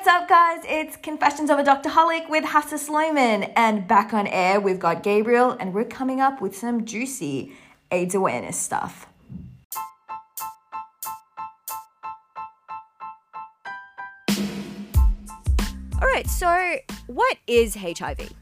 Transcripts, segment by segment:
What's up, guys? It's Confessions of a Doctorholic with Hassa Sloman, and back on air, we've got Gabriel, and we're coming up with some juicy AIDS awareness stuff. All right, so what is HIV?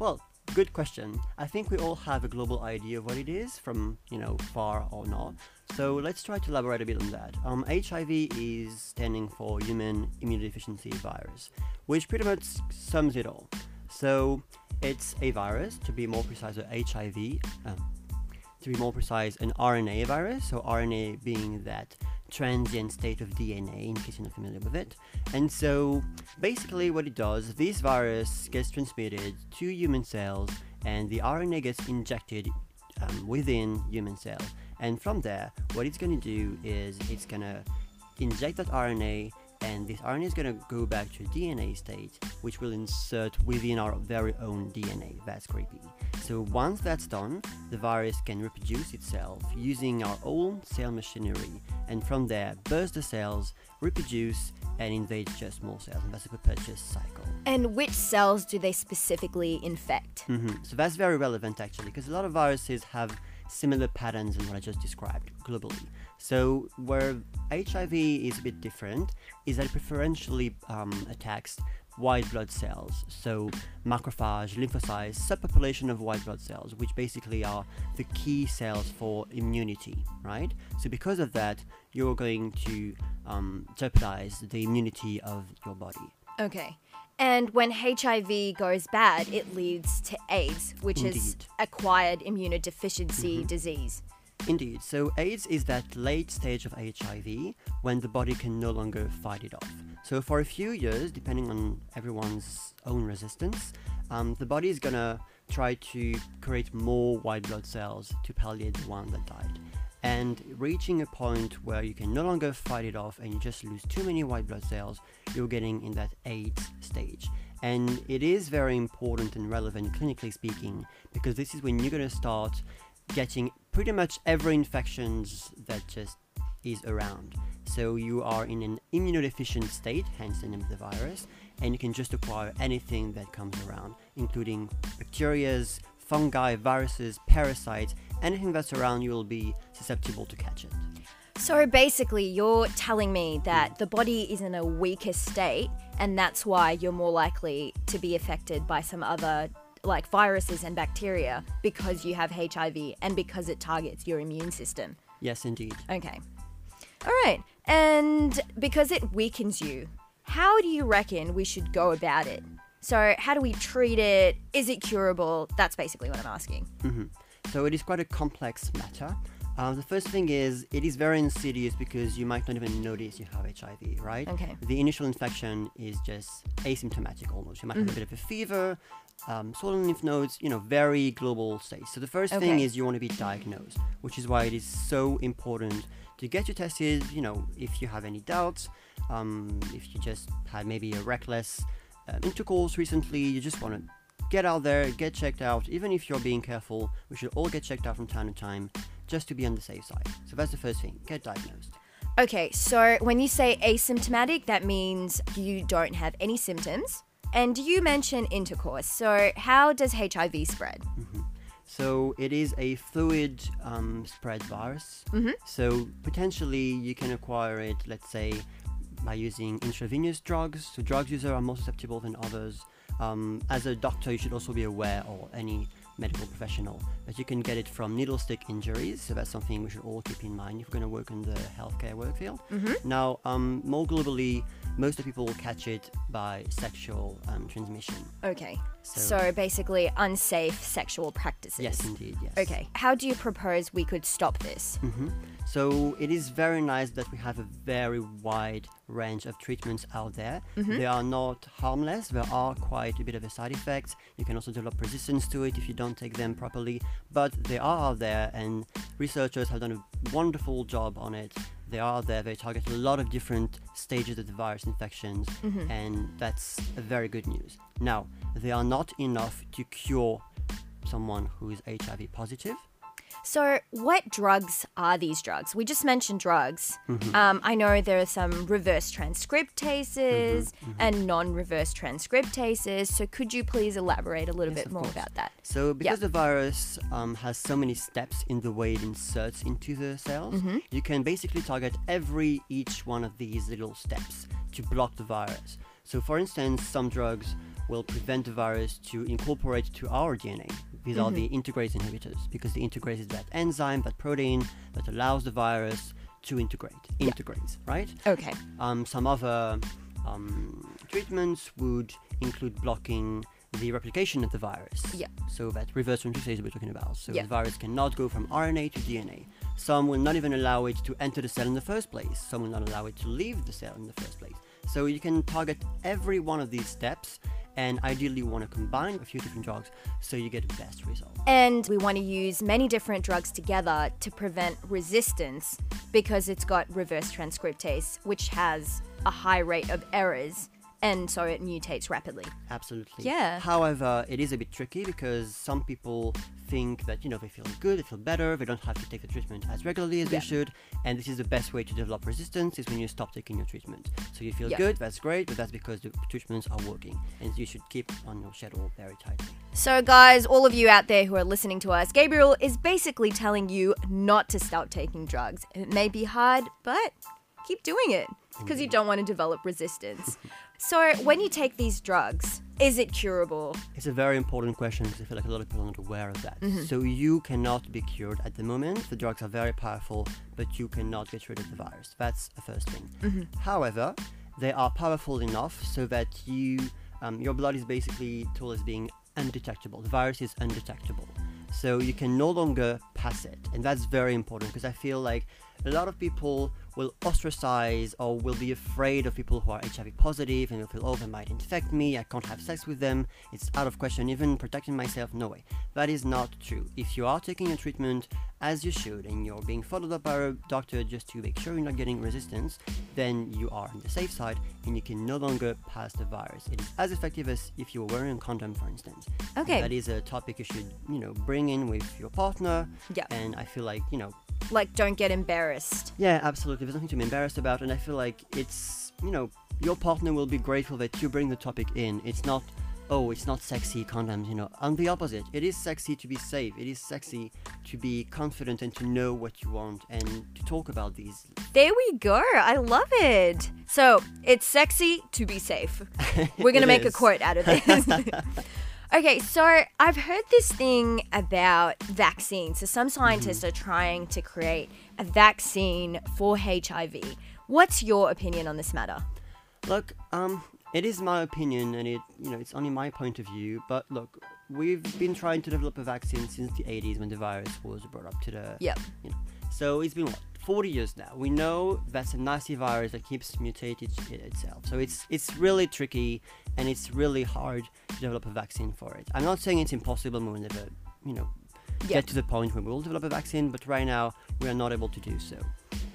Well, good question. I think we all have a global idea of what it is, from you know far or not. So let's try to elaborate a bit on that. Um, HIV is standing for Human Immunodeficiency Virus, which pretty much sums it all. So it's a virus, to be more precise, a HIV. Um, to be more precise, an RNA virus. So RNA being that transient state of DNA, in case you're not familiar with it. And so basically, what it does, this virus gets transmitted to human cells, and the RNA gets injected um, within human cells. And from there, what it's going to do is it's going to inject that RNA and this RNA is going to go back to DNA state, which will insert within our very own DNA. That's creepy. So once that's done, the virus can reproduce itself using our own cell machinery, and from there, burst the cells, reproduce, and invade just more cells, and that's a perpetuous cycle. And which cells do they specifically infect? Mm-hmm. So that's very relevant actually, because a lot of viruses have similar patterns in what I just described globally. So, where HIV is a bit different is that it preferentially um, attacks white blood cells, so macrophage, lymphocytes, subpopulation of white blood cells, which basically are the key cells for immunity, right? So, because of that, you're going to um, jeopardize the immunity of your body. Okay. And when HIV goes bad, it leads to AIDS, which is acquired immunodeficiency disease. Indeed. So AIDS is that late stage of HIV when the body can no longer fight it off. So for a few years, depending on everyone's own resistance, um, the body is gonna try to create more white blood cells to palliate the one that died. And reaching a point where you can no longer fight it off and you just lose too many white blood cells, you're getting in that AIDS stage. And it is very important and relevant clinically speaking because this is when you're going to start getting pretty much every infections that just is around. So you are in an immunodeficient state, hence the name of the virus, and you can just acquire anything that comes around, including bacterias, fungi, viruses, parasites, anything that's around you will be susceptible to catch it. So basically, you're telling me that the body is in a weaker state, and that's why you're more likely to be affected by some other like viruses and bacteria because you have HIV and because it targets your immune system. Yes, indeed. Okay. All right. And because it weakens you, how do you reckon we should go about it? So, how do we treat it? Is it curable? That's basically what I'm asking. So it is quite a complex matter. Uh, the first thing is it is very insidious because you might not even notice you have HIV, right? Okay. The initial infection is just asymptomatic almost. You might have a bit of a fever, um, swollen lymph nodes, you know, very global stage. So the first thing is you want to be diagnosed, which is why it is so important to get you tested. You know, if you have any doubts, um, if you just had maybe a reckless uh, intercourse recently, you just want to get out there, get checked out. Even if you're being careful, we should all get checked out from time to time just to be on the safe side. So that's the first thing get diagnosed. Okay, so when you say asymptomatic, that means you don't have any symptoms. And you mention intercourse. So, how does HIV spread? So it is a fluid um, spread virus. So potentially you can acquire it, let's say, by using intravenous drugs. So drugs users are more susceptible than others. Um, as a doctor, you should also be aware, or any medical professional, that you can get it from needle stick injuries. So that's something we should all keep in mind if we're going to work in the healthcare work field. Now, um, more globally, most of people will catch it by sexual um, transmission. Okay, so, So- basically unsafe sexual practices. Yes, indeed. Yes. Okay, how do you propose we could stop this? hmm So it is very nice that we have a very wide range of treatments out there. They are not harmless. There are quite a bit of a side effects. You can also develop resistance to it if you don't take them properly. But they are out there, and researchers have done a wonderful job on it. They are out there. They target a lot of different stages of the virus infections, mm-hmm. and that's a very good news. Now, they are not enough to cure someone who is HIV positive. So, what drugs are these drugs? We just mentioned drugs. Um, I know there are some reverse transcriptases and non reverse transcriptases. So, could you please elaborate a little Yes, bit more course. about that? So, because the virus um, has so many steps in the way it inserts into the cells, Mm-hmm. you can basically target every each one of these little steps to block the virus. So, for instance, some drugs will prevent the virus to incorporate to our DNA. These are the Mm-hmm. integrase inhibitors because the integrase is that enzyme, that protein that allows the virus to integrate. Integrase, right? Okay. Um, some other um, treatments would include blocking the replication of the virus. Yeah. So that reverse transcriptase we're talking about. So Yeah. the virus cannot go from RNA to DNA. Some will not even allow it to enter the cell in the first place. Some will not allow it to leave the cell in the first place. So you can target every one of these steps and ideally you want to combine a few different drugs so you get the best result. And we want to use many different drugs together to prevent resistance because it's got reverse transcriptase, which has a high rate of errors, and so it mutates rapidly. Absolutely. Yeah. However, it is a bit tricky because some people think that you know they feel good, they feel better, they don't have to take the treatment as regularly as Yeah. they should, and this is the best way to develop resistance is when you stop taking your treatment. So you feel Yeah. good, that's great, but that's because the treatments are working, and you should keep on your schedule very tightly. So, guys, all of you out there who are listening to us, Gabriel is basically telling you not to stop taking drugs. It may be hard, but keep doing it because you don't want to develop resistance. so, when you take these drugs, is it curable? It's a very important question because I feel like a lot of people are not aware of that. So you cannot be cured at the moment. The drugs are very powerful, but you cannot get rid of the virus. That's the first thing. However, they are powerful enough so that you, um, your blood is basically told as being undetectable. The virus is undetectable. So you can no longer pass it, and that's very important because I feel like a lot of people will ostracize or will be afraid of people who are HIV positive and will feel, oh, they might infect me, I can't have sex with them, it's out of question, even protecting myself, no way. That is not true. If you are taking your treatment as you should and you're being followed up by a doctor just to make sure you're not getting resistance, then you are on the safe side and you can no longer pass the virus. It is as effective as if you were wearing a condom, for instance. Okay. That is a topic you should, you know, bring in with your partner. Yeah. And I feel like, you know, Like, don't get embarrassed. yeah, absolutely. There's nothing to be embarrassed about, and I feel like it's you know your partner will be grateful that you bring the topic in. It's not oh, it's not sexy condoms. You know, on the opposite, it is sexy to be safe. It is sexy to be confident and to know what you want and to talk about these. There we go. I love it. So it's sexy to be safe. We're going to It make a is. quote out of this. okay, so I've heard this thing about vaccines. So some scientists are trying to create a vaccine for HIV. What's your opinion on this matter? Look, um, it is my opinion, and it you know it's only my point of view. But look, we've been trying to develop a vaccine since the 80s when the virus was brought up to the Yep. you know. So it's been what 40 years now. We know that's a nasty virus that keeps mutating itself. So it's it's really tricky and it's really hard to develop a vaccine for it. I'm not saying it's impossible. We will never, you know, Yeah. get to the point where we will develop a vaccine. But right now we are not able to do so.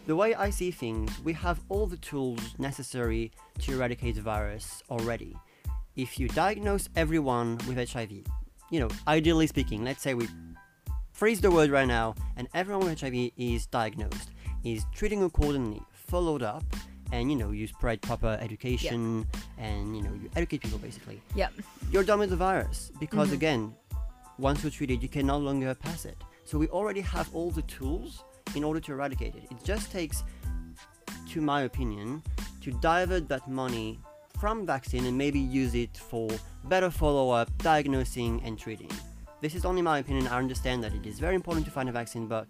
The way I see things, we have all the tools necessary to eradicate the virus already. If you diagnose everyone with HIV, you know, ideally speaking, let's say we freeze the word right now and everyone with HIV is diagnosed, is treating accordingly, followed up, and you know, you spread proper education and you know, you educate people basically. Yep. You're done with the virus because mm-hmm. again, once you're treated, you can no longer pass it. So we already have all the tools in order to eradicate it. It just takes, to my opinion, to divert that money from vaccine and maybe use it for better follow-up, diagnosing, and treating. This is only my opinion. I understand that it is very important to find a vaccine, but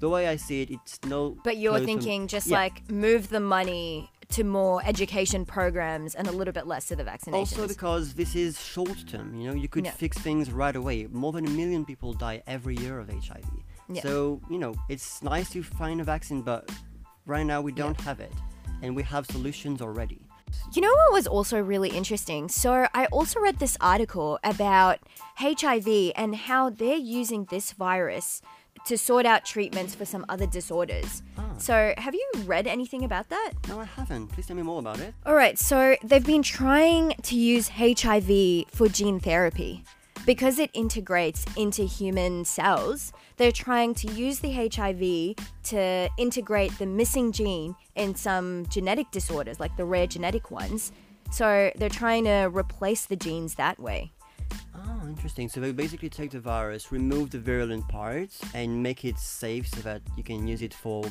the way I see it, it's no. But you're closer- thinking just Yeah. like move the money to more education programs and a little bit less to the vaccinations. Also, because this is short term, you know, you could Yeah. fix things right away. More than a million people die every year of HIV. Yeah. So, you know, it's nice to find a vaccine, but right now we don't have it. And we have solutions already. You know what was also really interesting? So, I also read this article about HIV and how they're using this virus to sort out treatments for some other disorders. Ah. So, have you read anything about that? No, I haven't. Please tell me more about it. All right, so they've been trying to use HIV for gene therapy. because it integrates into human cells, they're trying to use the HIV to integrate the missing gene in some genetic disorders, like the rare genetic ones. So they're trying to replace the genes that way. Oh, interesting. So they basically take the virus, remove the virulent parts, and make it safe so that you can use it for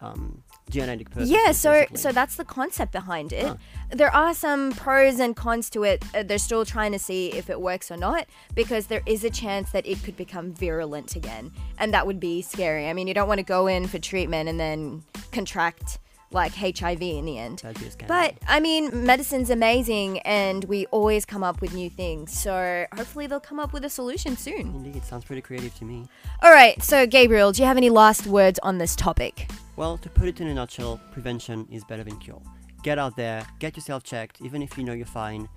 um, genetic purposes. Yeah, so basically. so that's the concept behind it. Huh. There are some pros and cons to it. Uh, they're still trying to see if it works or not because there is a chance that it could become virulent again, and that would be scary. I mean, you don't want to go in for treatment and then contract like HIV in the end. That'd be a scandal. But I mean, medicine's amazing, and we always come up with new things. So hopefully, they'll come up with a solution soon. Indeed, it sounds pretty creative to me. All right, so Gabriel, do you have any last words on this topic? Well, to put it in a nutshell, prevention is better than cure. Get out there, get yourself checked, even if you know you're fine,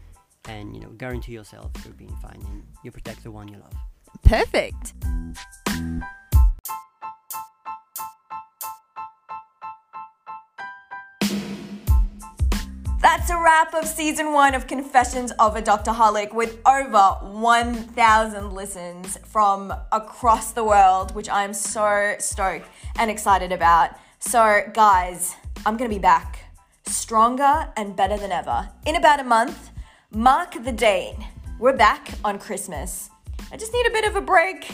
and you know, guarantee yourself you're being fine and you protect the one you love. Perfect. That's a wrap of season one of Confessions of a Dr. Holic with over 1,000 listens from across the world, which I'm so stoked and excited about. So, guys, I'm gonna be back stronger and better than ever. In about a month, mark the date. We're back on Christmas. I just need a bit of a break,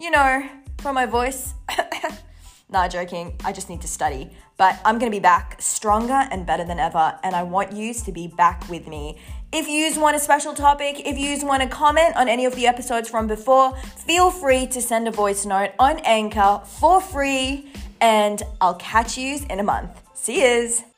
you know, for my voice. Nah, joking. I just need to study. But I'm to be back stronger and better than ever. And I want yous to be back with me. If yous want a special topic, if yous want to comment on any of the episodes from before, feel free to send a voice note on Anchor for free. And I'll catch yous in a month. See yous.